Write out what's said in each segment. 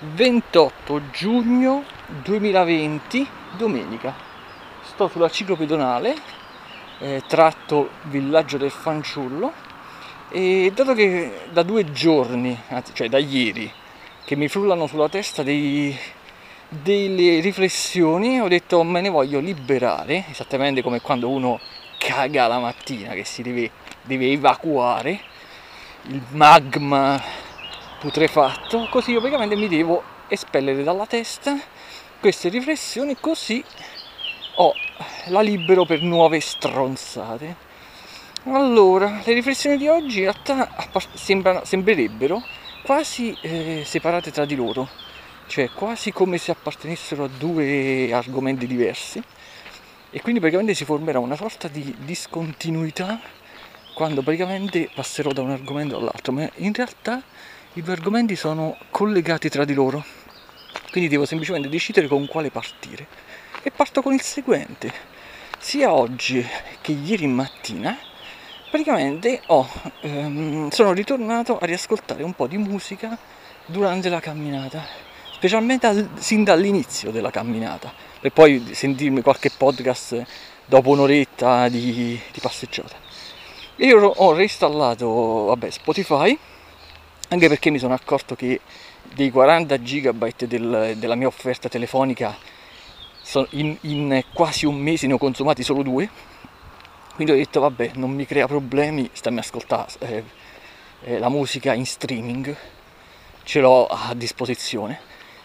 28 giugno 2020, domenica. Sto sulla ciclopedonale, eh, tratto Villaggio del Fanciullo e dato che da due giorni, anzi, cioè da ieri, che mi frullano sulla testa dei, delle riflessioni, ho detto me ne voglio liberare, esattamente come quando uno caga la mattina che si deve, deve evacuare il magma putrefatto, così io praticamente mi devo espellere dalla testa queste riflessioni così ho la libero per nuove stronzate. Allora, le riflessioni di oggi in realtà sembrano, sembrerebbero quasi eh, separate tra di loro, cioè quasi come se appartenessero a due argomenti diversi e quindi praticamente si formerà una sorta di discontinuità quando praticamente passerò da un argomento all'altro, ma in realtà i due argomenti sono collegati tra di loro, quindi devo semplicemente decidere con quale partire. E parto con il seguente. Sia oggi che ieri mattina, praticamente ho, ehm, sono ritornato a riascoltare un po' di musica durante la camminata, specialmente al, sin dall'inizio della camminata, per poi sentirmi qualche podcast dopo un'oretta di, di passeggiata. Io ho reinstallato vabbè, Spotify anche perché mi sono accorto che dei 40 gigabyte del, della mia offerta telefonica in, in, quasi un mese ne ho consumati solo due. Quindi ho detto vabbè non mi crea problemi stammi a ascoltare eh, eh, la musica in streaming. Ce l'ho a disposizione.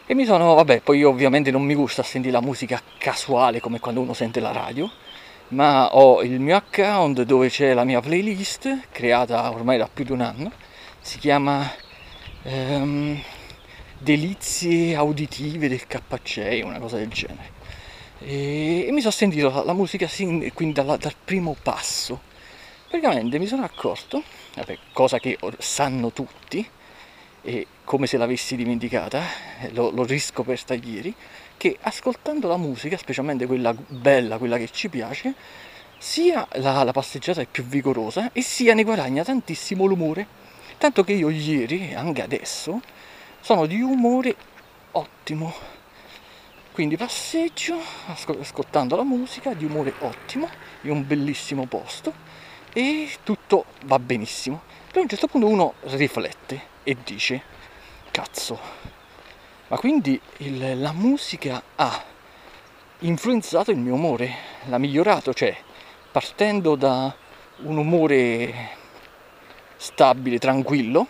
E mi sono vabbè poi ovviamente non mi gusta sentire la musica casuale come quando uno sente la radio ma ho il mio account dove c'è la mia playlist creata ormai da più di un anno si chiama ehm, Delizie auditive del KC, una cosa del genere. E, e mi sono sentito la, la musica sin, quindi dalla, dal primo passo. Praticamente mi sono accorto, vabbè, cosa che sanno tutti, e come se l'avessi dimenticata, eh, l'ho, l'ho riscoperta ieri, che ascoltando la musica, specialmente quella bella, quella che ci piace, sia la, la passeggiata è più vigorosa e sia ne guadagna tantissimo l'umore. Tanto che io ieri anche adesso sono di umore ottimo. Quindi passeggio ascoltando la musica di umore ottimo, in un bellissimo posto e tutto va benissimo. Però a un certo punto uno riflette e dice, cazzo, ma quindi il, la musica ha influenzato il mio umore, l'ha migliorato, cioè partendo da un umore stabile, tranquillo,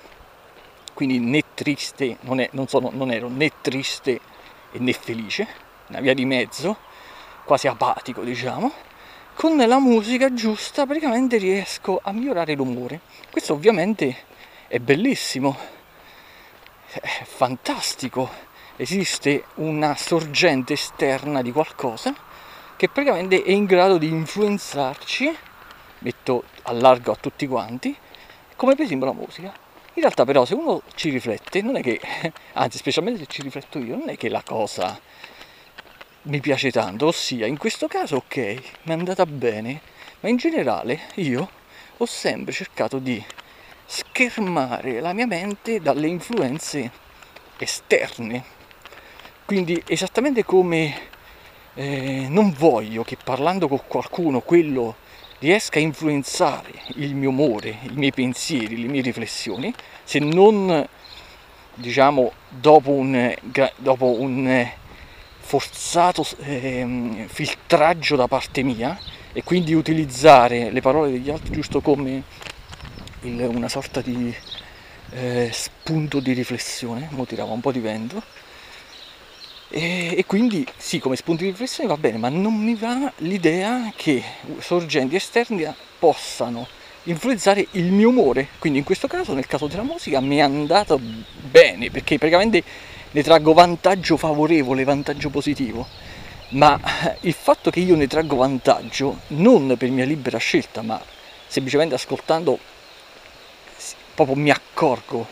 quindi né triste, non, è, non, sono, non ero né triste né felice, una via di mezzo, quasi apatico diciamo, con la musica giusta praticamente riesco a migliorare l'umore. Questo ovviamente è bellissimo, è fantastico, esiste una sorgente esterna di qualcosa che praticamente è in grado di influenzarci, metto a largo a tutti quanti, come per esempio la musica. In realtà però se uno ci riflette, non è che, anzi specialmente se ci rifletto io, non è che la cosa mi piace tanto, ossia in questo caso ok, mi è andata bene, ma in generale io ho sempre cercato di schermare la mia mente dalle influenze esterne. Quindi esattamente come eh, non voglio che parlando con qualcuno quello riesca a influenzare il mio umore, i miei pensieri, le mie riflessioni, se non diciamo dopo un, dopo un forzato eh, filtraggio da parte mia e quindi utilizzare le parole degli altri giusto come il, una sorta di eh, spunto di riflessione, mo tirava un po' di vento e, e, quindi sì, come spunto di riflessione va bene, ma non mi va l'idea che sorgenti esterne possano influenzare il mio umore. Quindi in questo caso, nel caso della musica, mi è andato bene, perché praticamente ne traggo vantaggio favorevole, vantaggio positivo. Ma il fatto che io ne traggo vantaggio non per mia libera scelta, ma semplicemente ascoltando, proprio mi accorgo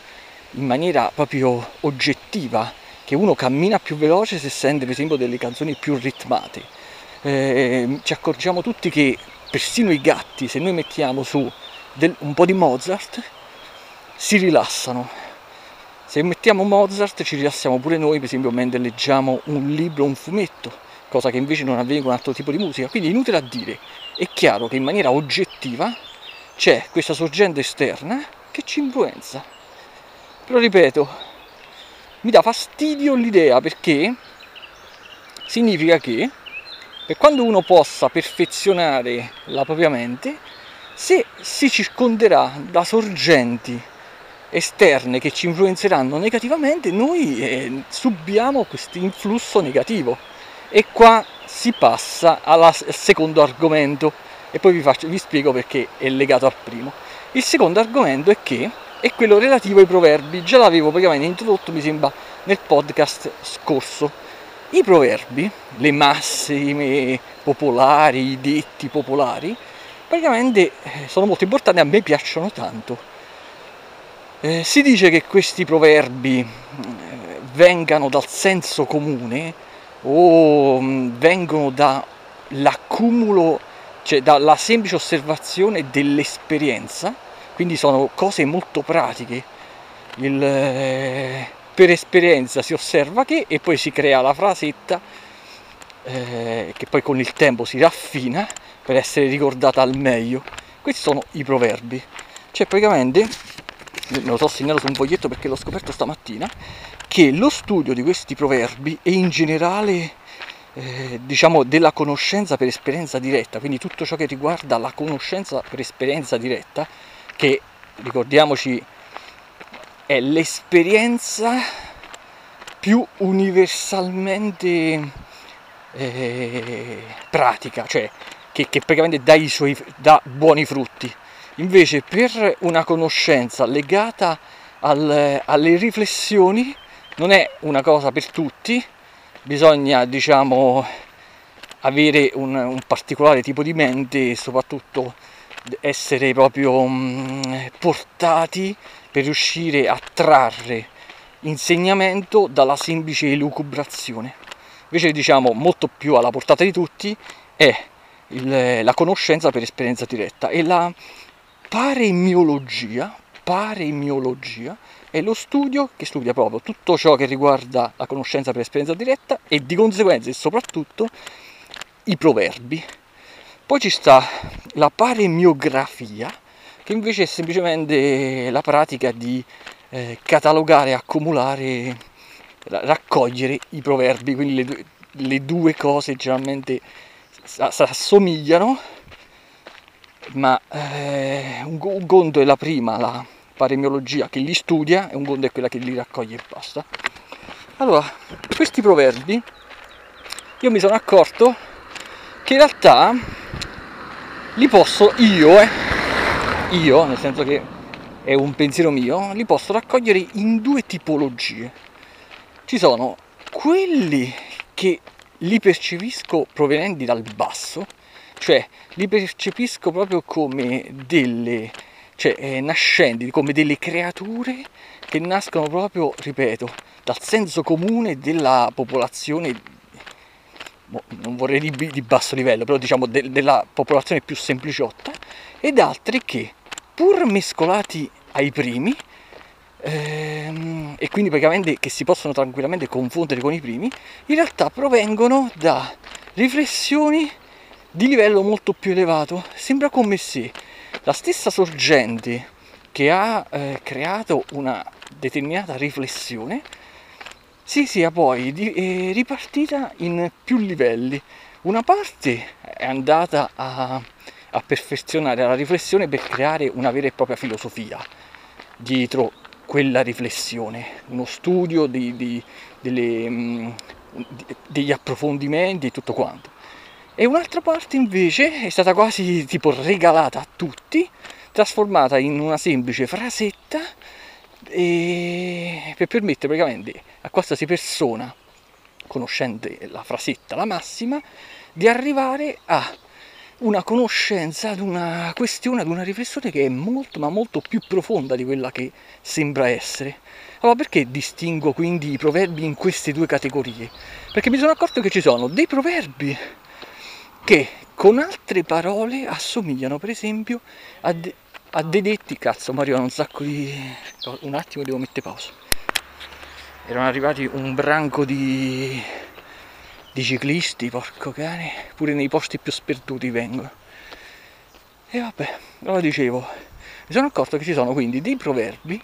in maniera proprio oggettiva che uno cammina più veloce se sente per esempio delle canzoni più ritmate. Eh, ci accorgiamo tutti che persino i gatti, se noi mettiamo su del, un po' di Mozart, si rilassano. Se mettiamo Mozart ci rilassiamo pure noi, per esempio, mentre leggiamo un libro, un fumetto, cosa che invece non avviene con altro tipo di musica. Quindi è inutile a dire, è chiaro che in maniera oggettiva c'è questa sorgente esterna che ci influenza. Però ripeto, mi dà fastidio l'idea perché significa che per quando uno possa perfezionare la propria mente, se si circonderà da sorgenti esterne che ci influenzeranno negativamente, noi eh, subiamo questo influsso negativo. E qua si passa alla, al secondo argomento e poi vi, faccio, vi spiego perché è legato al primo. Il secondo argomento è che è quello relativo ai proverbi, già l'avevo praticamente introdotto mi sembra nel podcast scorso. I proverbi, le massime popolari, i detti popolari, praticamente eh, sono molto importanti, a me piacciono tanto eh, si dice che questi proverbi eh, vengano dal senso comune o mm, vengono dall'accumulo, cioè dalla semplice osservazione dell'esperienza, quindi sono cose molto pratiche. Il, eh, per esperienza si osserva che e poi si crea la frasetta eh, che poi con il tempo si raffina per essere ricordata al meglio. Questi sono i proverbi. Cioè praticamente me lo so segnato su un foglietto perché l'ho scoperto stamattina, che lo studio di questi proverbi e in generale eh, diciamo della conoscenza per esperienza diretta, quindi tutto ciò che riguarda la conoscenza per esperienza diretta, che ricordiamoci è l'esperienza più universalmente eh, pratica, cioè che, che praticamente dà, suoi, dà buoni frutti. Invece per una conoscenza legata al, alle riflessioni non è una cosa per tutti, bisogna diciamo avere un, un particolare tipo di mente e soprattutto essere proprio mm, portati per riuscire a trarre insegnamento dalla semplice elucubrazione. Invece diciamo molto più alla portata di tutti è il, la conoscenza per esperienza diretta e la paremiologia, paremiologia è lo studio che studia proprio tutto ciò che riguarda la conoscenza per esperienza diretta e di conseguenza e soprattutto i proverbi. Poi ci sta la paremiografia, che invece è semplicemente la pratica di eh, catalogare, accumulare, raccogliere i proverbi, quindi le due, le due cose generalmente si assomigliano ma eh, un, conto è la prima, la paremiologia che li studia e un conto è quella che li raccoglie e basta. Allora, questi proverbi io mi sono accorto che in realtà li posso io, eh, io, nel senso che è un pensiero mio, li posso raccogliere in due tipologie. Ci sono quelli che li percepisco provenienti dal basso, cioè li percepisco proprio come delle cioè, eh, nascenti, come delle creature che nascono proprio, ripeto, dal senso comune della popolazione, non vorrei dire di basso livello, però diciamo de- della popolazione più sempliciotta, ed altri che, pur mescolati ai primi, ehm, e quindi praticamente che si possono tranquillamente confondere con i primi, in realtà provengono da riflessioni di livello molto più elevato. Sembra come se la stessa sorgente che ha eh, creato una determinata riflessione si sia poi di, eh, ripartita in più livelli. Una parte è andata a, a perfezionare la riflessione per creare una vera e propria filosofia dietro quella riflessione, uno studio di, di, delle, mm, degli approfondimenti e tutto quanto. E un'altra parte invece è stata quasi tipo regalata a tutti, trasformata in una semplice frasetta per permettere praticamente a qualsiasi persona, conoscente la frasetta, la massima, di arrivare a una conoscenza, ad una questione, ad una riflessione che è molto ma molto più profonda di quella che sembra essere. Allora perché distingo quindi i proverbi in queste due categorie? Perché mi sono accorto che ci sono dei proverbi che con altre parole assomigliano per esempio a, de- a dei detti, cazzo Mario ha un sacco di... un attimo devo mettere pausa. Erano arrivati un branco di, di ciclisti, porco cane, pure nei posti più sperduti vengono. E vabbè, lo dicevo, mi sono accorto che ci sono quindi dei proverbi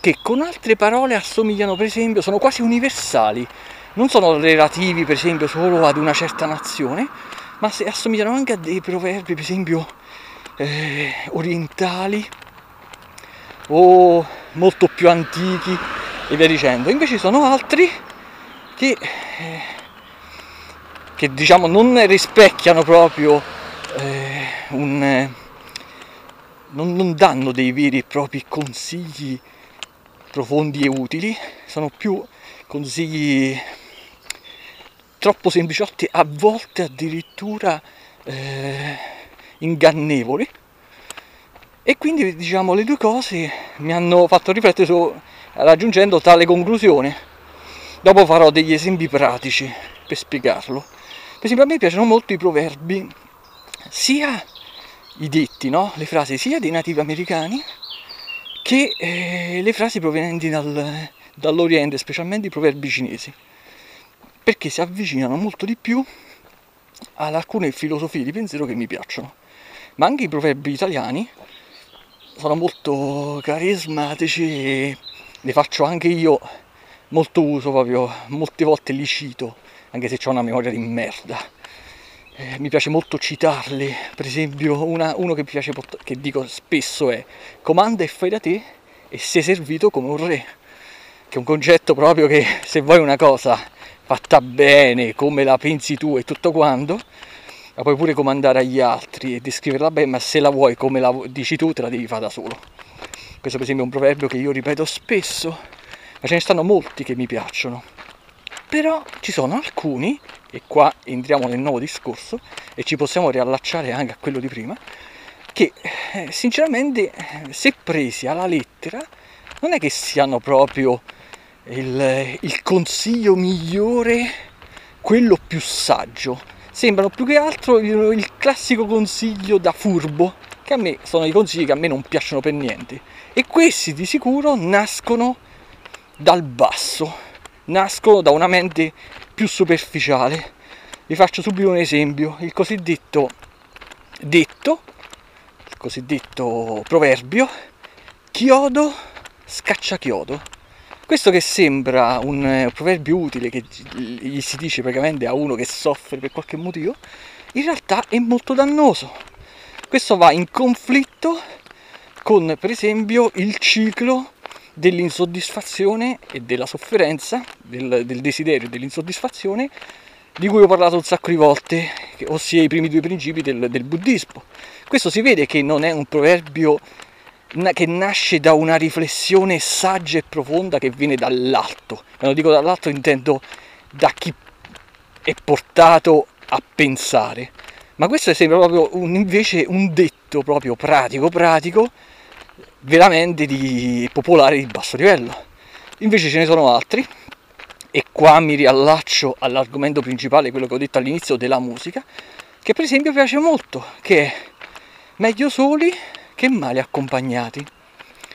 che con altre parole assomigliano, per esempio, sono quasi universali, non sono relativi, per esempio, solo ad una certa nazione, ma assomigliano anche a dei proverbi, per esempio, eh, orientali o molto più antichi e via dicendo. Invece sono altri che, eh, che diciamo non rispecchiano proprio eh, un... Non, non danno dei veri e propri consigli profondi e utili, sono più consigli troppo sempliciotti, a volte addirittura eh, ingannevoli. E quindi diciamo le due cose mi hanno fatto riflettere su raggiungendo tale conclusione. Dopo farò degli esempi pratici per spiegarlo. Per esempio a me piacciono molto i proverbi, sia i detti, no? le frasi sia dei nativi americani che eh, le frasi provenienti dal, dall'Oriente, specialmente i proverbi cinesi, perché si avvicinano molto di più ad alcune filosofie di pensiero che mi piacciono. Ma anche i proverbi italiani sono molto carismatici e ne faccio anche io molto uso proprio, molte volte li cito, anche se ho una memoria di merda. Eh, mi piace molto citarli, per esempio una, uno che piace, che dico spesso è comanda e fai da te e sei servito come un re, che è un concetto proprio che se vuoi una cosa fatta bene, come la pensi tu e tutto quanto, la puoi pure comandare agli altri e descriverla bene, ma se la vuoi come la dici tu te la devi fare da solo. Questo per esempio è un proverbio che io ripeto spesso, ma ce ne stanno molti che mi piacciono. Però ci sono alcuni, e qua entriamo nel nuovo discorso, e ci possiamo riallacciare anche a quello di prima, che eh, sinceramente se presi alla lettera non è che siano proprio il, il consiglio migliore, quello più saggio. Sembrano più che altro il, classico consiglio da furbo, che a me sono i consigli che a me non piacciono per niente e questi di sicuro nascono dal basso, nascono da una mente più superficiale. Vi faccio subito un esempio, il cosiddetto detto, il cosiddetto proverbio, chiodo scaccia chiodo. Questo che sembra un proverbio utile che gli si dice praticamente a uno che soffre per qualche motivo, in realtà è molto dannoso. Questo va in conflitto con per esempio il ciclo dell'insoddisfazione e della sofferenza, del, del desiderio e dell'insoddisfazione di cui ho parlato un sacco di volte, ossia i primi due principi del, del buddismo. Questo si vede che non è un proverbio che nasce da una riflessione saggia e profonda che viene dall'alto. Quando dico dall'alto intendo da chi è portato a pensare. Ma questo sembra proprio un, invece un detto proprio pratico, pratico, veramente di popolare di basso livello. Invece ce ne sono altri e qua mi riallaccio all'argomento principale, quello che ho detto all'inizio della musica, che per esempio piace molto, che è meglio soli che male accompagnati.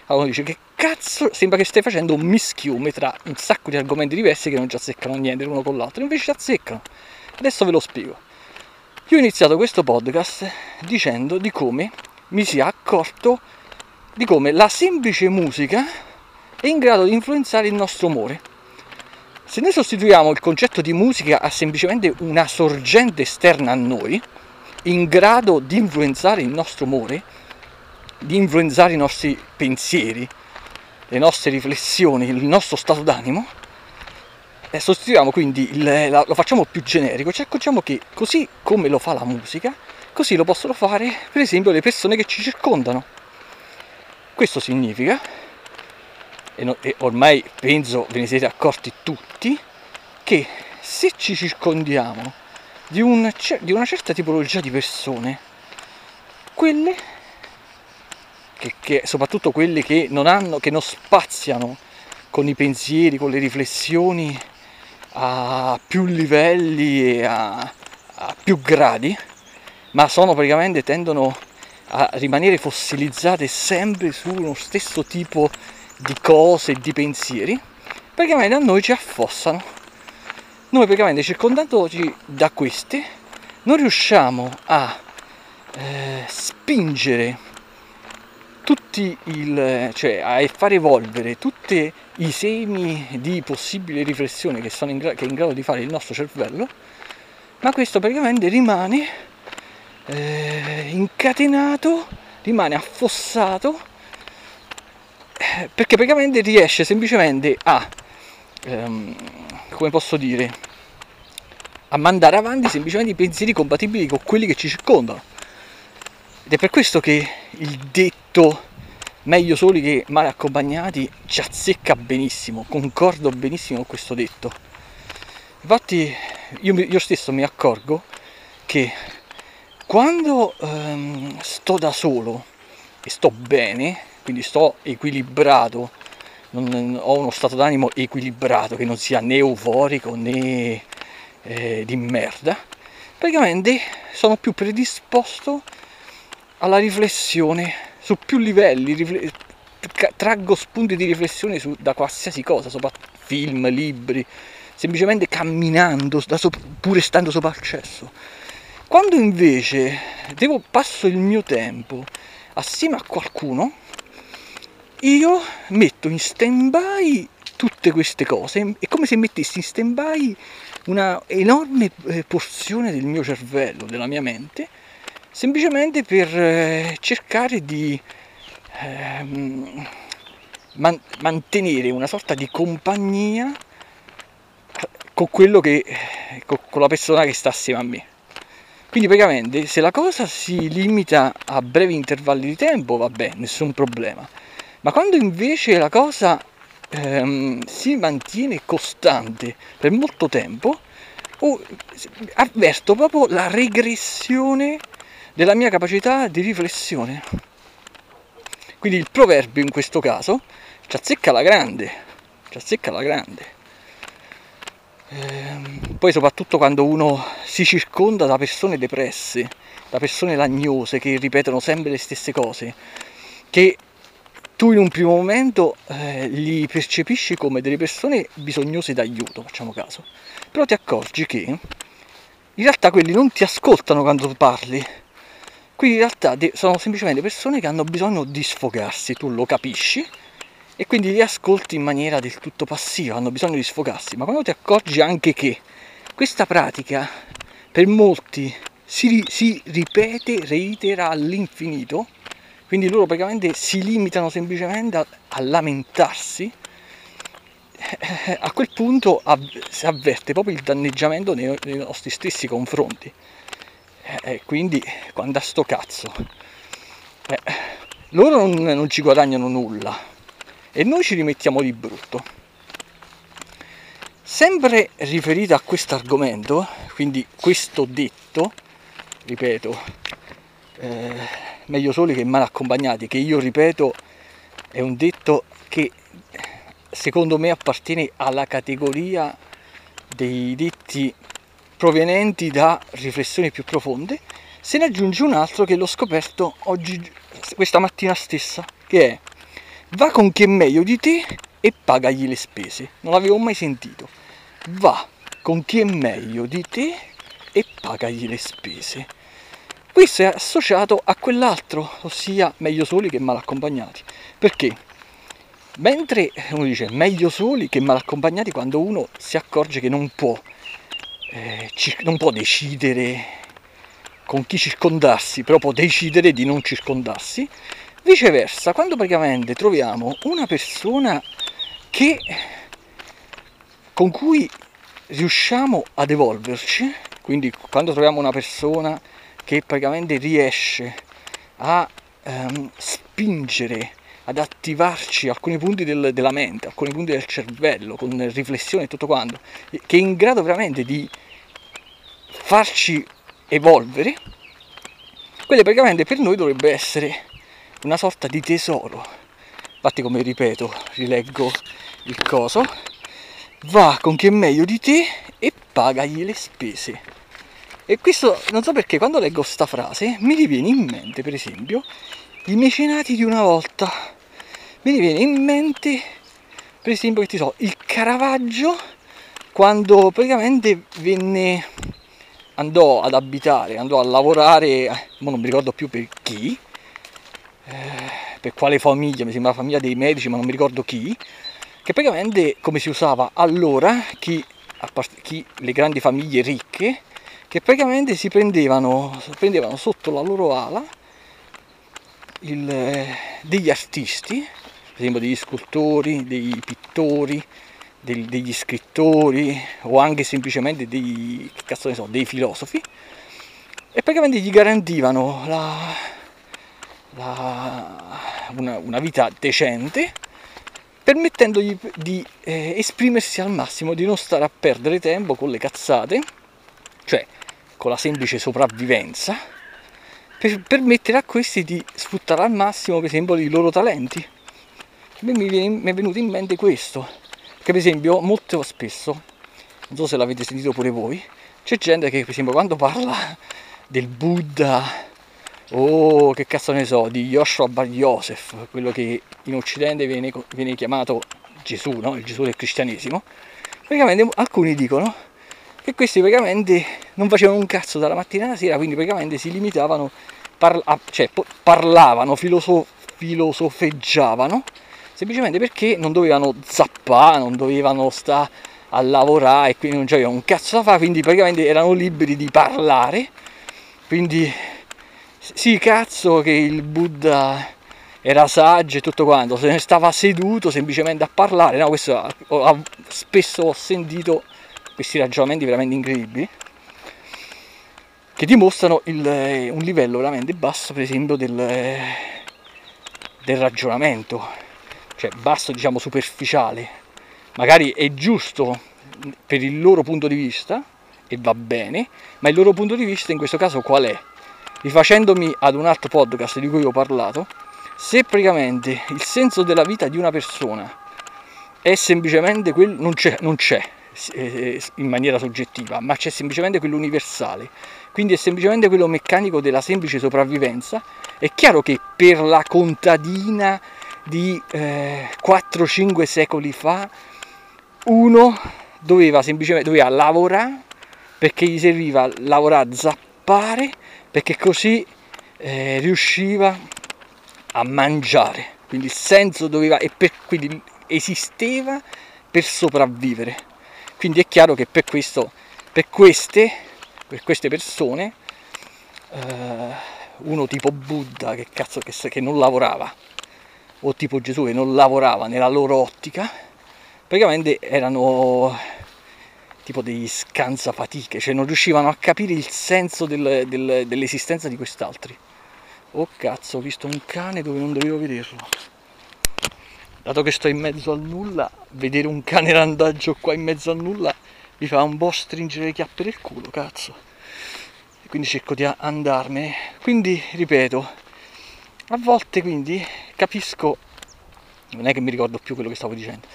Allora dice che cazzo, sembra che stai facendo un mischiume tra un sacco di argomenti diversi che non ci azzeccano niente l'uno con l'altro, invece ci azzeccano. Adesso ve lo spiego. Io ho iniziato questo podcast dicendo di come mi sia accorto di come la semplice musica è in grado di influenzare il nostro umore. Se noi sostituiamo il concetto di musica a semplicemente una sorgente esterna a noi, in grado di influenzare il nostro umore, di influenzare i nostri pensieri, le nostre riflessioni, il nostro stato d'animo, eh, sostituiamo quindi, il, la, lo facciamo più generico, ci accorgiamo che così come lo fa la musica, così lo possono fare per esempio le persone che ci circondano. Questo significa, e, no, e ormai penso ve ne siete accorti tutti, che se ci circondiamo di, un, di una certa tipologia di persone, quelle, che, che, soprattutto quelle che non hanno, che non spaziano con i pensieri, con le riflessioni a più livelli e a, a più gradi, ma sono praticamente tendono a rimanere fossilizzate sempre su uno stesso tipo di cose, di pensieri, praticamente a noi ci affossano. Noi praticamente circondandoci da queste non riusciamo a eh, spingere tutti il, cioè a far evolvere tutti i semi di possibile riflessione che, sono in, gra- che è in grado di fare il nostro cervello, ma questo praticamente rimane eh, incatenato, rimane affossato eh, perché praticamente riesce semplicemente a, ehm, come posso dire, a mandare avanti semplicemente i pensieri compatibili con quelli che ci circondano. Ed è per questo che il detto meglio soli che male accompagnati ci azzecca benissimo, concordo benissimo con questo detto. Infatti io, io stesso mi accorgo che quando ehm, sto da solo e sto bene, quindi sto equilibrato, non, ho uno stato d'animo equilibrato che non sia né euforico né eh, di merda, praticamente sono più predisposto alla riflessione su più livelli, rifle- traggo spunti di riflessione su, da qualsiasi cosa, sopra film, libri, semplicemente camminando, sopra, pure stando sopra il cesso. Quando invece devo, passo il mio tempo assieme a qualcuno, io metto in stand by tutte queste cose, è come se mettessi in stand by una enorme eh, porzione del mio cervello, della mia mente, semplicemente per eh, cercare di ehm, man- mantenere una sorta di compagnia con quello che con la persona che sta assieme a me. Quindi praticamente se la cosa si limita a brevi intervalli di tempo, vabbè, nessun problema. Ma quando invece la cosa ehm, si mantiene costante per molto tempo, oh, avverto proprio la regressione della mia capacità di riflessione. Quindi il proverbio in questo caso ci azzecca la grande, ci azzecca la grande. Ehm, poi soprattutto quando uno si circonda da persone depresse, da persone lagnose che ripetono sempre le stesse cose, che tu in un primo momento eh, li percepisci come delle persone bisognose d'aiuto, facciamo caso, però ti accorgi che in realtà quelli non ti ascoltano quando parli, quindi in realtà sono semplicemente persone che hanno bisogno di sfogarsi, tu lo capisci e quindi li ascolti in maniera del tutto passiva, hanno bisogno di sfogarsi, ma quando ti accorgi anche che questa pratica per molti si, si ripete, reitera all'infinito, quindi loro praticamente si limitano semplicemente a, a lamentarsi, eh, a quel punto av- si avverte proprio il danneggiamento nei, nei nostri stessi confronti. Eh, quindi quando a sto cazzo, eh, loro non, non ci guadagnano nulla e noi ci rimettiamo di brutto. Sempre riferito a questo argomento, quindi questo detto, ripeto, eh, meglio soli che mal accompagnati, che io ripeto è un detto che secondo me appartiene alla categoria dei detti provenienti da riflessioni più profonde, se ne aggiunge un altro che l'ho scoperto oggi, questa mattina stessa, che è va con chi è meglio di te e pagagli le spese. Non l'avevo mai sentito. Va con chi è meglio di te e pagagli le spese. Questo è associato a quell'altro, ossia meglio soli che mal accompagnati. Perché? Mentre uno dice meglio soli che mal accompagnati quando uno si accorge che non può, eh, non può decidere con chi circondarsi, però può decidere di non circondarsi. Viceversa, quando praticamente troviamo una persona che, con cui riusciamo ad evolverci, quindi quando troviamo una persona che praticamente riesce a ehm, spingere ad attivarci alcuni punti del, della mente, alcuni punti del cervello, con riflessione e tutto quanto, che è in grado veramente di farci evolvere, quelle praticamente per noi dovrebbe essere una sorta di tesoro. Infatti come ripeto, rileggo il coso, va con chi è meglio di te e pagagli le spese. E questo non so perché quando leggo questa frase mi riviene in mente, per esempio, i mecenati di una volta. Mi riviene in mente, per esempio che ti so, il Caravaggio quando praticamente venne andò ad abitare, andò a lavorare, ma non mi ricordo più per chi, eh, per quale famiglia, mi sembra la famiglia dei medici, ma non mi ricordo chi, che praticamente come si usava allora, chi, chi le grandi famiglie ricche, che praticamente si prendevano, prendevano sotto la loro ala il, eh, degli artisti, esempio degli scultori, dei pittori, del, degli scrittori o anche semplicemente dei, so, dei filosofi e praticamente gli garantivano la, la, una, una, vita decente permettendogli di eh, esprimersi al massimo, di non stare a perdere tempo con le cazzate, cioè con la semplice sopravvivenza, per permettere a questi di sfruttare al massimo, per esempio, i loro talenti. Mi, mi è venuto in mente questo, che per esempio molto spesso, non so se l'avete sentito pure voi, c'è gente che per esempio quando parla del Buddha o che cazzo ne so, di Joshua Bar Yosef, quello che in Occidente viene, viene chiamato Gesù, no? il Gesù del cristianesimo, praticamente alcuni dicono che questi praticamente non facevano un cazzo dalla mattina alla sera, quindi praticamente si limitavano, parla, cioè parlavano, filosof, filosofeggiavano, semplicemente perché non dovevano zappare, non dovevano stare a lavorare e quindi non c'avevano un cazzo da fare, quindi praticamente erano liberi di parlare, quindi sì cazzo che il Buddha era saggio e tutto quanto, se ne stava seduto semplicemente a parlare, no, questo spesso ho sentito questi ragionamenti veramente incredibili che dimostrano il, un livello veramente basso per esempio del, del ragionamento cioè basso diciamo superficiale magari è giusto per il loro punto di vista e va bene ma il loro punto di vista in questo caso qual è? rifacendomi ad un altro podcast di cui ho parlato se praticamente il senso della vita di una persona è semplicemente quello non c'è, non c'è eh, in maniera soggettiva, ma c'è semplicemente quello universale. Quindi è semplicemente quello meccanico della semplice sopravvivenza. È chiaro che per la contadina di eh, 4-5 secoli fa uno doveva semplicemente doveva lavorare perché gli serviva lavorare zappare perché così eh, riusciva a mangiare. Quindi il senso doveva e per, quindi esisteva per sopravvivere. Quindi è chiaro che per questo, per queste, per queste persone, eh, uno tipo Buddha che cazzo che, che non lavorava, o tipo Gesù che non lavorava nella loro ottica, praticamente erano tipo dei scansafatiche, cioè non riuscivano a capire il senso del, del, dell'esistenza di quest'altri. Oh cazzo, ho visto un cane dove non dovevo vederlo dato che sto in mezzo al nulla, vedere un cane randaggio qua in mezzo al nulla mi fa un po' stringere le chiappe del culo, cazzo. E quindi cerco di andarmene. Quindi, ripeto, a volte quindi capisco, non è che mi ricordo più quello che stavo dicendo.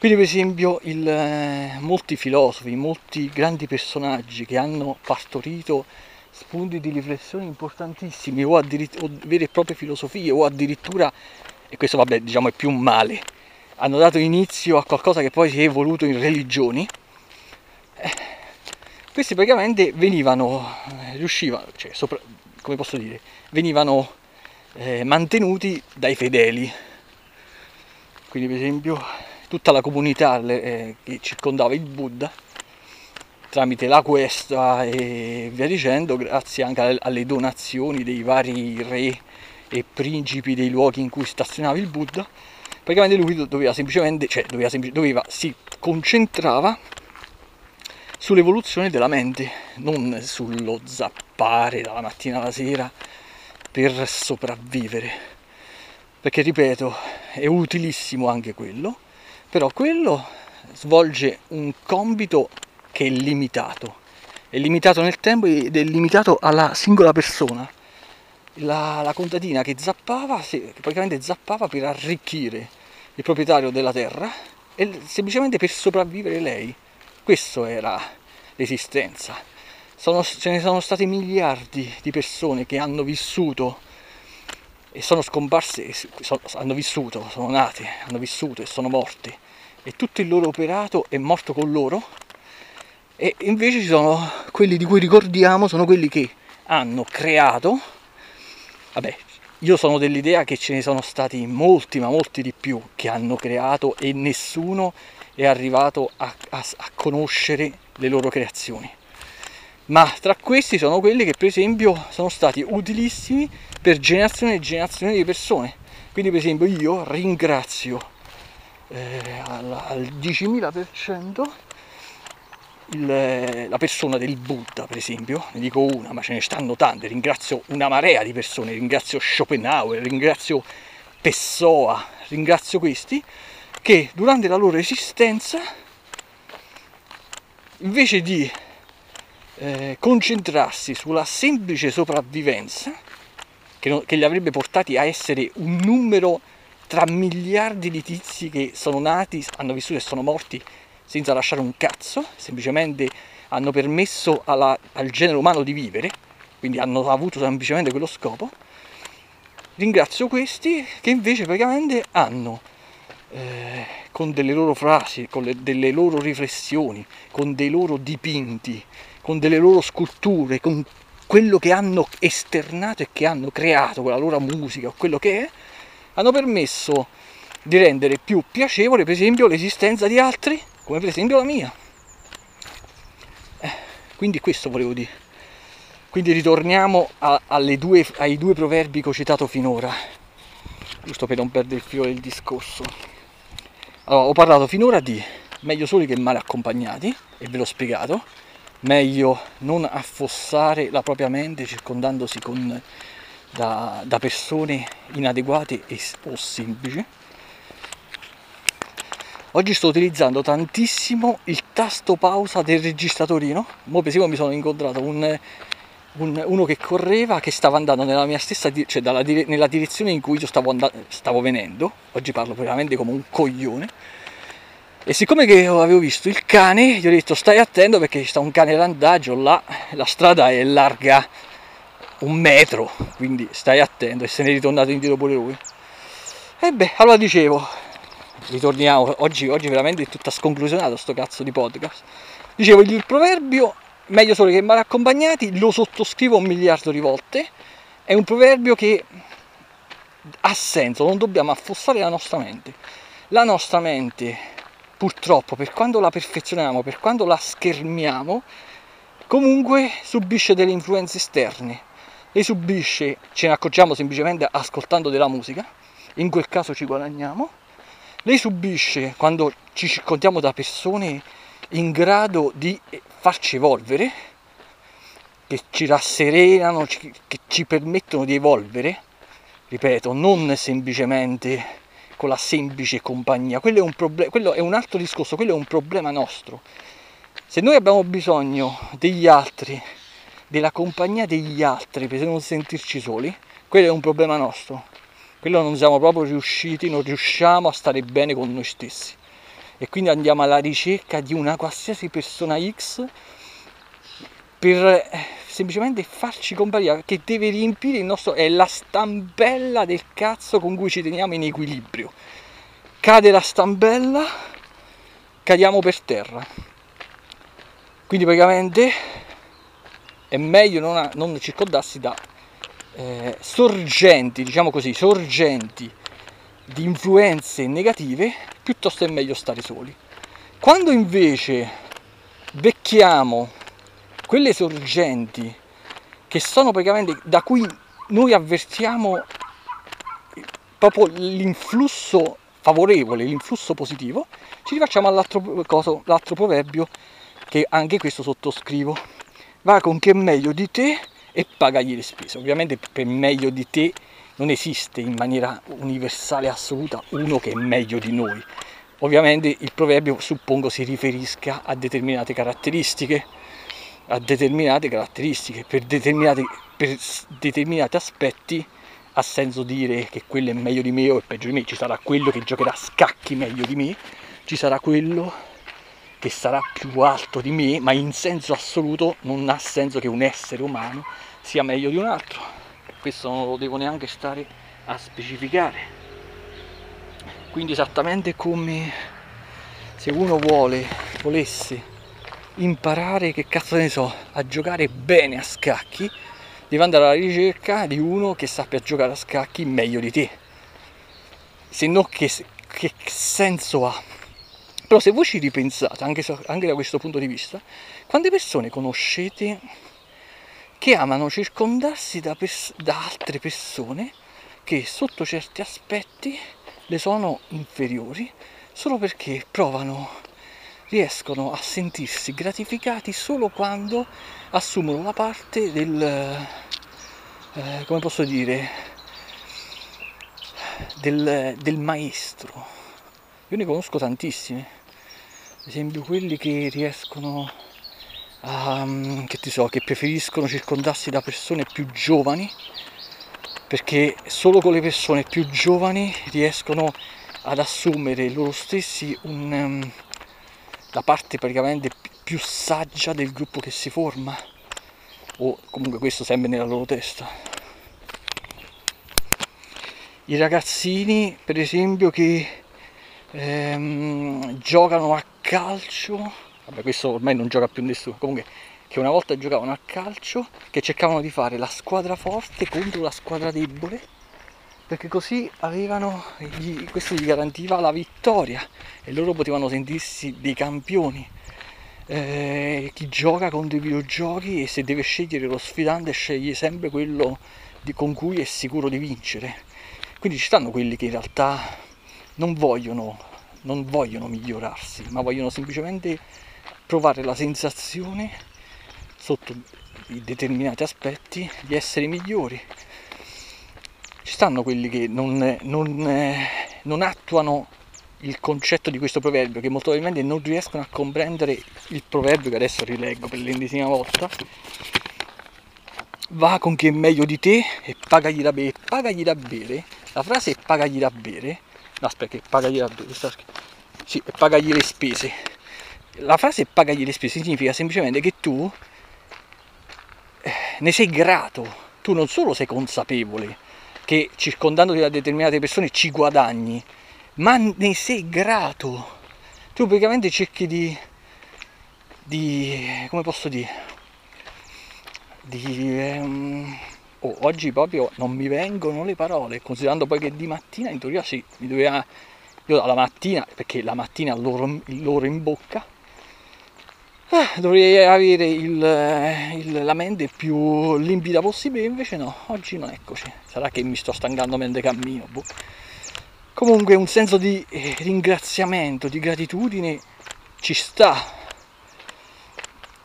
Quindi per esempio il, eh, molti filosofi, molti grandi personaggi che hanno partorito spunti di riflessione importantissimi o, o vere e proprie filosofie o addirittura e questo vabbè diciamo è più un male, hanno dato inizio a qualcosa che poi si è evoluto in religioni, eh, questi praticamente venivano, eh, riuscivano, cioè, sopra, come posso dire, venivano eh, mantenuti dai fedeli. Quindi per esempio tutta la comunità eh, che circondava il Buddha tramite la questa e via dicendo, grazie anche alle donazioni dei vari re e principi dei luoghi in cui stazionava il Buddha, praticamente lui doveva semplicemente, cioè doveva, doveva si concentrava sull'evoluzione della mente, non sullo zappare dalla mattina alla sera per sopravvivere. Perché ripeto, è utilissimo anche quello, però quello svolge un compito che è limitato, è limitato nel tempo ed è limitato alla singola persona la, la contadina che zappava, che praticamente zappava per arricchire il proprietario della terra e semplicemente per sopravvivere lei. Questa era l'esistenza. Sono, ce ne sono stati miliardi di persone che hanno vissuto e sono scomparse, sono, hanno vissuto, sono nate, hanno vissuto e sono morte. E tutto il loro operato è morto con loro. E invece ci sono quelli di cui ricordiamo, sono quelli che hanno creato, vabbè, io sono dell'idea che ce ne sono stati molti, ma molti di più che hanno creato e nessuno è arrivato a, a, a conoscere le loro creazioni. Ma tra questi sono quelli che per esempio sono stati utilissimi per generazioni e generazioni di persone. Quindi per esempio io ringrazio eh, al, al 10.000% il, la persona del Buddha, per esempio, ne dico una, ma ce ne stanno tante, ringrazio una marea di persone, ringrazio Schopenhauer, ringrazio Pessoa, ringrazio questi, che durante la loro esistenza, invece di eh, concentrarsi sulla semplice sopravvivenza, che, non, che li avrebbe portati a essere un numero tra miliardi di tizi che sono nati, hanno vissuto e sono morti senza lasciare un cazzo, semplicemente hanno permesso alla, al genere umano di vivere, quindi hanno avuto semplicemente quello scopo. Ringrazio questi che invece praticamente hanno, eh, con delle loro frasi, con le, delle loro riflessioni, con dei loro dipinti, con delle loro sculture, con quello che hanno esternato e che hanno creato con la loro musica o quello che è, hanno permesso di rendere più piacevole per esempio l'esistenza di altri come per esempio la mia. Eh, quindi questo volevo dire. Quindi ritorniamo a, due, ai due proverbi che ho citato finora, giusto per non perdere il filo del discorso. Allora, ho parlato finora di meglio soli che male accompagnati, e ve l'ho spiegato, meglio non affossare la propria mente circondandosi con, da, da persone inadeguate e, o semplici Oggi sto utilizzando tantissimo il tasto pausa del registratorino. Mo per esempio mi sono incontrato un, un, uno che correva, che stava andando nella mia stessa cioè dalla, nella direzione in cui io stavo, stavo venendo. Oggi parlo veramente come un coglione. E siccome che avevo visto il cane, gli ho detto stai attento perché ci sta un cane randaggio là, la strada è larga un metro, quindi stai attento e se ne è ritornato indietro pure lui. E beh, allora dicevo, ritorniamo, oggi, oggi veramente è tutta sconclusionato sto cazzo di podcast. Dicevo, il proverbio, meglio solo che male accompagnati, lo sottoscrivo un miliardo di volte, è un proverbio che ha senso, non dobbiamo affossare la nostra mente. La nostra mente, purtroppo, per quando la perfezioniamo, per quando la schermiamo, comunque subisce delle influenze esterne. Le subisce, ce ne accorgiamo semplicemente ascoltando della musica, in quel caso ci guadagniamo, lei subisce quando ci circondiamo da persone in grado di farci evolvere, che ci rasserenano, che ci permettono di evolvere, ripeto, non semplicemente con la semplice compagnia, quello è un, problem- quello è un altro discorso, quello è un problema nostro. Se noi abbiamo bisogno degli altri, della compagnia degli altri per non sentirci soli, quello è un problema nostro quello non siamo proprio riusciti, non riusciamo a stare bene con noi stessi. E quindi andiamo alla ricerca di una qualsiasi persona X per eh, semplicemente farci compagnia, che deve riempire il nostro... è la stambella del cazzo con cui ci teniamo in equilibrio. Cade la stambella, cadiamo per terra. Quindi praticamente è meglio non, non circondarsi da eh, sorgenti, diciamo così, sorgenti di influenze negative, piuttosto è meglio stare soli. Quando invece becchiamo quelle sorgenti che sono praticamente da cui noi avvertiamo proprio l'influsso favorevole, l'influsso positivo, ci rifacciamo all'altro coso, l'altro proverbio che anche questo sottoscrivo. Va con che è meglio di te e pagagli le spese. Ovviamente per meglio di te non esiste in maniera universale assoluta uno che è meglio di noi. Ovviamente il proverbio suppongo si riferisca a determinate caratteristiche, a determinate caratteristiche, per, determinati, per determinati aspetti ha senso dire che quello è meglio di me o è peggio di me, ci sarà quello che giocherà a scacchi meglio di me, ci sarà quello che sarà più alto di me, ma in senso assoluto non ha senso che un essere umano sia meglio di un altro. Questo non lo devo neanche stare a specificare. Quindi esattamente come se uno vuole, volesse imparare, che cazzo ne so, a giocare bene a scacchi, deve andare alla ricerca di uno che sappia giocare a scacchi meglio di te. Se no che, che senso ha? Però se voi ci ripensate, anche, anche da questo punto di vista, quante persone conoscete che amano circondarsi da, pers- da altre persone che sotto certi aspetti le sono inferiori solo perché provano, riescono a sentirsi gratificati solo quando assumono la parte del, eh, come posso dire, del, del maestro. Io ne conosco tantissimi, ad esempio quelli che riescono a, mm, che ti so, che preferiscono circondarsi da persone più giovani perché solo con le persone più giovani riescono ad assumere loro stessi un, um, la parte praticamente più saggia del gruppo che si forma. O comunque questo sempre nella loro testa. I ragazzini per esempio che ehm, giocano a calcio, vabbè questo ormai non gioca più nessuno, comunque che una volta giocavano a calcio, che cercavano di fare la squadra forte contro la squadra debole, perché così avevano, questo gli garantiva la vittoria e loro potevano sentirsi dei campioni. Eh, chi gioca contro i videogiochi e se deve scegliere lo sfidante sceglie sempre quello di, con cui è sicuro di vincere. Quindi ci stanno quelli che in realtà non vogliono, non vogliono migliorarsi, ma vogliono semplicemente provare la sensazione sotto determinati aspetti di essere migliori. Ci stanno quelli che non, non, non attuano il concetto di questo proverbio, che molto probabilmente non riescono a comprendere il proverbio che adesso rileggo per l'ennesima volta. Va con chi è meglio di te e pagagli da bere. Pagagli da bere. La frase pagagli da bere no aspetta pagagli la sì, pagagli le spese la frase pagagli le spese significa semplicemente che tu eh, ne sei grato tu non solo sei consapevole che circondandoti da determinate persone ci guadagni ma ne sei grato. Tu praticamente cerchi di di come posso dire di um, oh, oggi proprio non mi vengono le parole, considerando poi che di mattina in teoria sì, mi doveva, io alla mattina, perché la mattina l'oro, l'oro in bocca, eh, dovrei avere il, il, la mente più limpida possibile, invece no, oggi non eccoci, sarà che mi sto stancando mentre cammino. Boh. Comunque un senso di eh, ringraziamento, di gratitudine ci sta.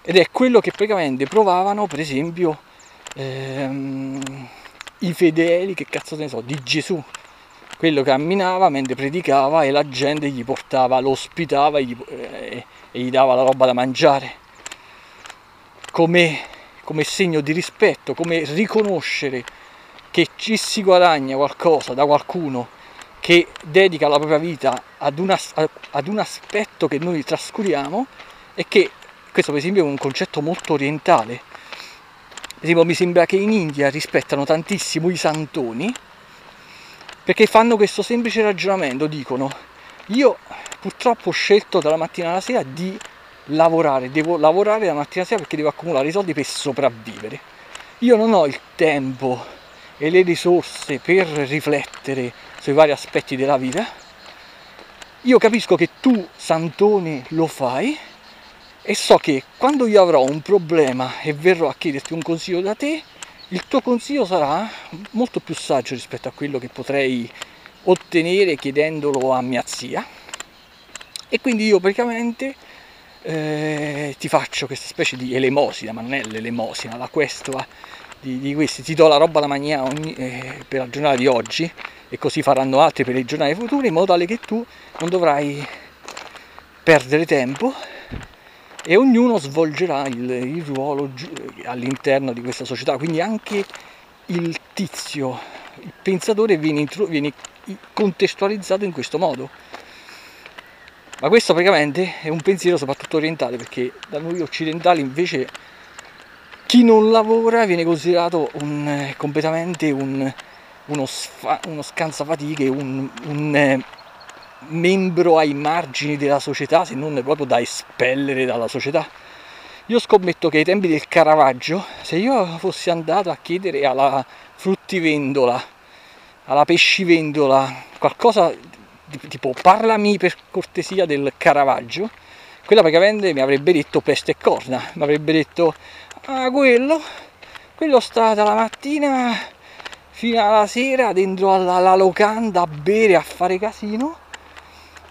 Ed è quello che praticamente provavano, per esempio, ehm, i fedeli, che cazzo ne so, di Gesù. Quello camminava mentre predicava e la gente gli portava, lo ospitava e gli, eh, e gli dava la roba da mangiare. Come, come segno di rispetto, come riconoscere che ci si guadagna qualcosa da qualcuno che dedica la propria vita ad, una, ad, un aspetto che noi trascuriamo e che questo per esempio è un concetto molto orientale esempio mi sembra che in India rispettano tantissimo i santoni perché fanno questo semplice ragionamento, dicono io purtroppo ho scelto dalla mattina alla sera di lavorare, devo lavorare la mattina alla sera perché devo accumulare i soldi per sopravvivere. Io non ho il tempo e le risorse per riflettere sui vari aspetti della vita. Io capisco che tu, Santone, lo fai e so che quando io avrò un problema e verrò a chiederti un consiglio da te, il tuo consiglio sarà molto più saggio rispetto a quello che potrei ottenere chiedendolo a mia zia. E quindi io praticamente eh, ti faccio questa specie di elemosina, ma non è l'elemosina, la questua di, di questi, ti do la roba da mangiare eh, per la giornata di oggi e così faranno altri per le giornate future in modo tale che tu non dovrai perdere tempo e ognuno svolgerà il, il ruolo all'interno di questa società, quindi anche il tizio, il pensatore viene, viene contestualizzato in questo modo. Ma questo praticamente è un pensiero soprattutto orientale, perché da noi occidentali invece chi non lavora viene considerato un, completamente un, uno, sfa, uno scansafatiche, un, un, membro ai margini della società, se non proprio da espellere dalla società. Io scommetto che ai tempi del Caravaggio, se io fossi andato a chiedere alla fruttivendola, alla pescivendola, qualcosa tipo parlami per cortesia del Caravaggio, quella praticamente mi avrebbe detto peste e corna, mi avrebbe detto ah quello, quello sta dalla mattina fino alla sera dentro alla, alla locanda a bere, a fare casino,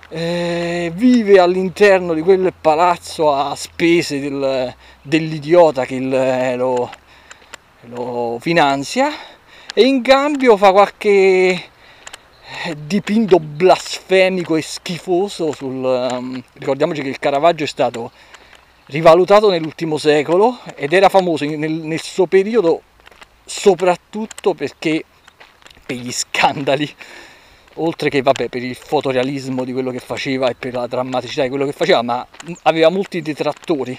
eh, vive all'interno di quel palazzo a spese del, dell'idiota che il, eh, lo, lo finanzia e in cambio fa qualche dipinto blasfemico e schifoso sul... Um, ricordiamoci che il Caravaggio è stato rivalutato nell'ultimo secolo ed era famoso nel, nel suo periodo soprattutto perché per gli scandali oltre che vabbè, per il fotorealismo di quello che faceva e per la drammaticità di quello che faceva ma aveva molti detrattori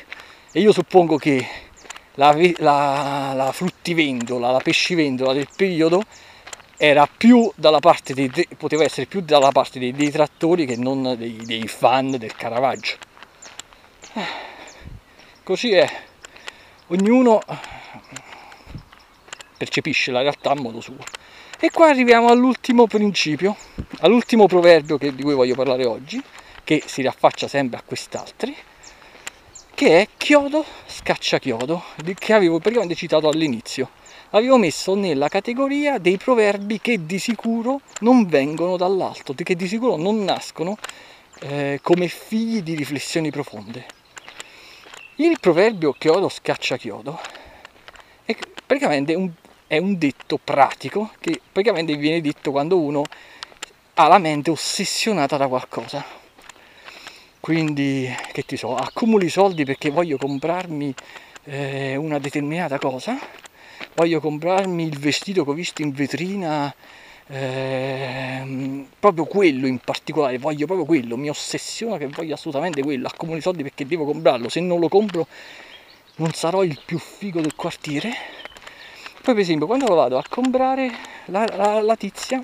e io suppongo che la, la, la fruttivendola, la pescivendola del periodo era più dalla parte dei, poteva essere più dalla parte dei detrattori che non dei, dei fan del Caravaggio. Così è, ognuno percepisce la realtà a modo suo. E qua arriviamo all'ultimo principio, all'ultimo proverbio che, di cui voglio parlare oggi, che si riaffaccia sempre a quest'altri, che è chiodo scaccia chiodo, che avevo praticamente citato all'inizio avevo messo nella categoria dei proverbi che di sicuro non vengono dall'alto, che di sicuro non nascono eh, come figli di riflessioni profonde. Il proverbio chiodo scaccia chiodo è praticamente un, è un detto pratico che praticamente viene detto quando uno ha la mente ossessionata da qualcosa. Quindi, che ti so, accumuli soldi perché voglio comprarmi eh, una determinata cosa voglio comprarmi il vestito che ho visto in vetrina, eh, proprio quello in particolare, voglio proprio quello, mi ossessiona che voglio assolutamente quello, accumulo i soldi perché devo comprarlo, se non lo compro non sarò il più figo del quartiere. Poi per esempio quando vado a comprare la, la, la tizia,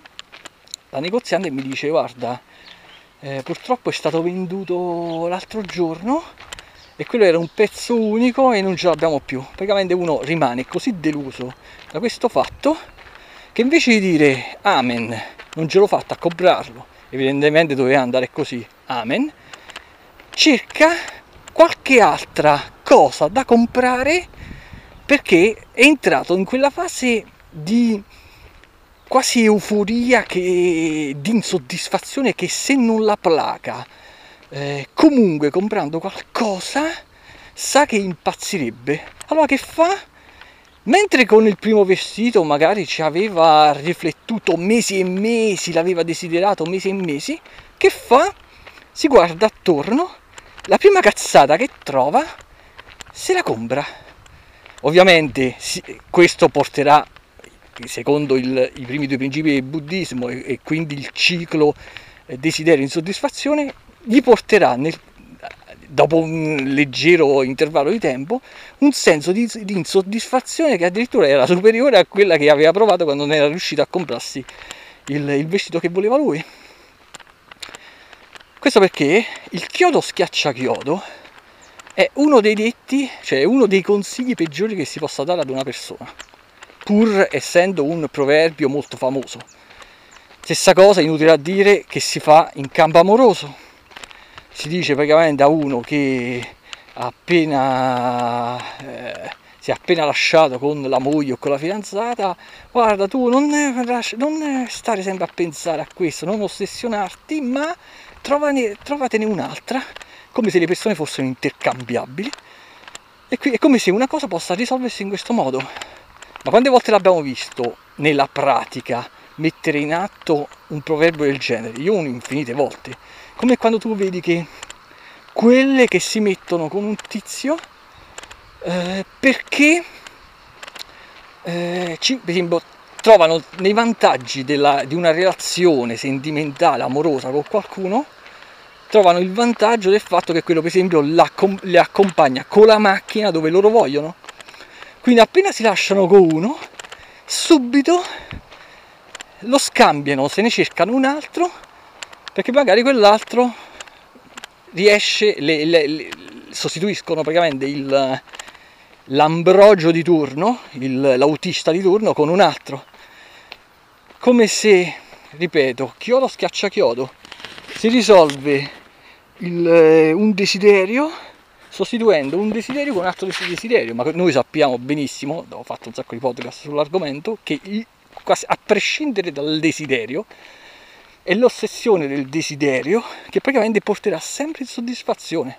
la negoziante mi dice guarda, eh, purtroppo è stato venduto l'altro giorno e quello era un pezzo unico e non ce l'abbiamo più. Praticamente uno rimane così deluso da questo fatto che invece di dire amen, non ce l'ho fatta a comprarlo, evidentemente doveva andare così, amen, cerca qualche altra cosa da comprare perché è entrato in quella fase di quasi euforia che, di insoddisfazione che se non la placa eh, comunque comprando qualcosa sa che impazzirebbe. Allora che fa? Mentre con il primo vestito magari ci aveva riflettuto mesi e mesi, l'aveva desiderato mesi e mesi, che fa? Si guarda attorno, la prima cazzata che trova se la compra. Ovviamente questo porterà, secondo il, i primi due principi del buddismo e, e quindi il ciclo eh, desiderio insoddisfazione, gli porterà nel, dopo un leggero intervallo di tempo un senso di, di, insoddisfazione che addirittura era superiore a quella che aveva provato quando non era riuscito a comprarsi il, il vestito che voleva lui. Questo perché il chiodo schiaccia chiodo è uno dei detti, cioè uno dei consigli peggiori che si possa dare ad una persona, pur essendo un proverbio molto famoso. Stessa cosa, inutile a dire, che si fa in campo amoroso si dice praticamente a uno che appena eh, si è appena lasciato con la moglie o con la fidanzata guarda tu non, non stare sempre a pensare a questo non ossessionarti ma trovane, trovatene un'altra come se le persone fossero intercambiabili e qui è come se una cosa possa risolversi in questo modo. Ma quante volte l'abbiamo visto nella pratica mettere in atto un proverbio del genere? Io un'infinite volte. Come quando tu vedi che quelle che si mettono con un tizio eh, perché eh, ci, per esempio, trovano nei vantaggi della, di una relazione sentimentale, amorosa con qualcuno, trovano il vantaggio del fatto che quello per esempio le accompagna con la macchina dove loro vogliono. Quindi appena si lasciano con uno, subito lo scambiano, se ne cercano un altro perché magari quell'altro riesce, le, le, le, sostituiscono praticamente il, l'ambrogio di turno, il, l'autista di turno con un altro. Come se, ripeto, chiodo schiaccia chiodo, si risolve il, un desiderio sostituendo un desiderio con un altro desiderio, ma noi sappiamo benissimo, ho fatto un sacco di podcast sull'argomento, che a prescindere dal desiderio, è l'ossessione del desiderio che praticamente porterà sempre insoddisfazione.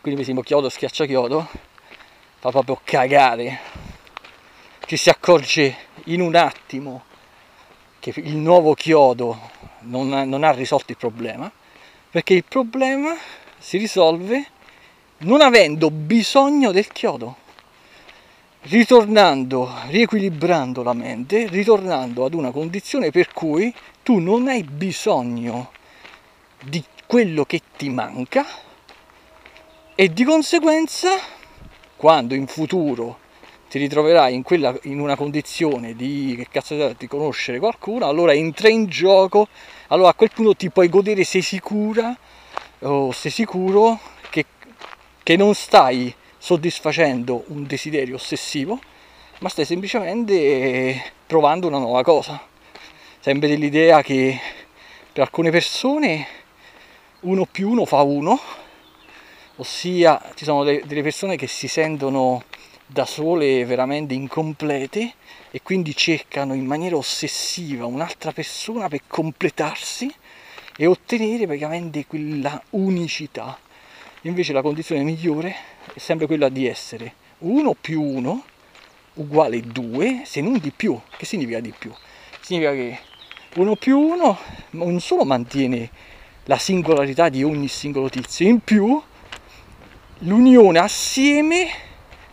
Quindi per esempio chiodo schiaccia chiodo fa proprio cagare. Ci si accorge in un attimo che il nuovo chiodo non ha, non ha risolto il problema, perché il problema si risolve non avendo bisogno del chiodo ritornando, riequilibrando la mente, ritornando ad una condizione per cui tu non hai bisogno di quello che ti manca e di conseguenza quando in futuro ti ritroverai in, quella, in una condizione di, che cazzo di conoscere qualcuno, allora entra in gioco, allora a quel punto ti puoi godere, sei sicura o sei sicuro che, che non stai soddisfacendo un desiderio ossessivo, ma stai semplicemente provando una nuova cosa. Sempre dell'idea che per alcune persone uno più uno fa uno, ossia ci sono delle persone che si sentono da sole veramente incomplete e quindi cercano in maniera ossessiva un'altra persona per completarsi e ottenere praticamente quella unicità. Invece la condizione migliore è sempre quella di essere 1 più 1 uguale 2, se non di più. Che significa di più? Significa che 1 più 1 non solo mantiene la singolarità di ogni singolo tizio, in più l'unione assieme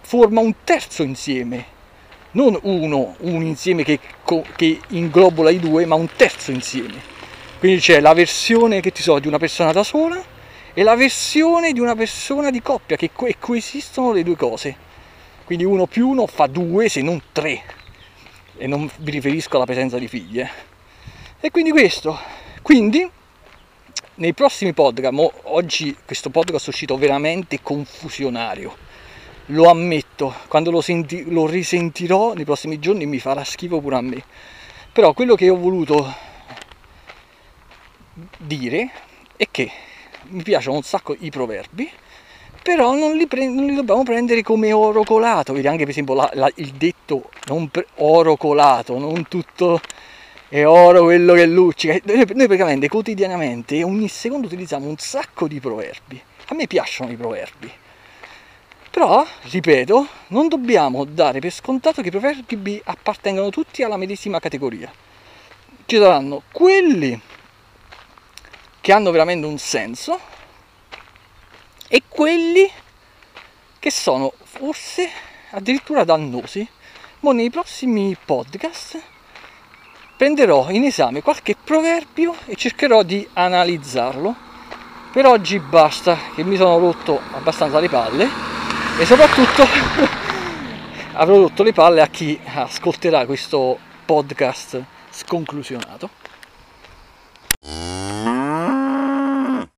forma un terzo insieme, non uno, un insieme che, che inglobola i due, ma un terzo insieme. Quindi c'è la versione che ti so di una persona da sola è la versione di una persona di coppia che co- coesistono le due cose. Quindi uno più uno fa due, se non tre. E non vi riferisco alla presenza di figlie. Eh. E quindi questo. Quindi nei prossimi podcast, oggi questo podcast è uscito veramente confusionario. Lo ammetto, quando lo, senti, lo risentirò nei prossimi giorni mi farà schifo pure a me. Però quello che ho voluto dire è che mi piacciono un sacco i proverbi, però non li, pre- non li dobbiamo prendere come oro colato, vedi anche per esempio la, la, il detto pre- oro colato, non tutto è oro quello che luccica. Noi, noi praticamente quotidianamente, ogni secondo utilizziamo un sacco di proverbi. A me piacciono i proverbi. Però, ripeto, non dobbiamo dare per scontato che i proverbi appartengano tutti alla medesima categoria. Ci saranno quelli che hanno veramente un senso e quelli che sono forse addirittura dannosi. Ma nei prossimi podcast prenderò in esame qualche proverbio e cercherò di analizzarlo. Per oggi basta, che mi sono rotto abbastanza le palle e soprattutto avrò rotto le palle a chi ascolterà questo podcast sconclusionato.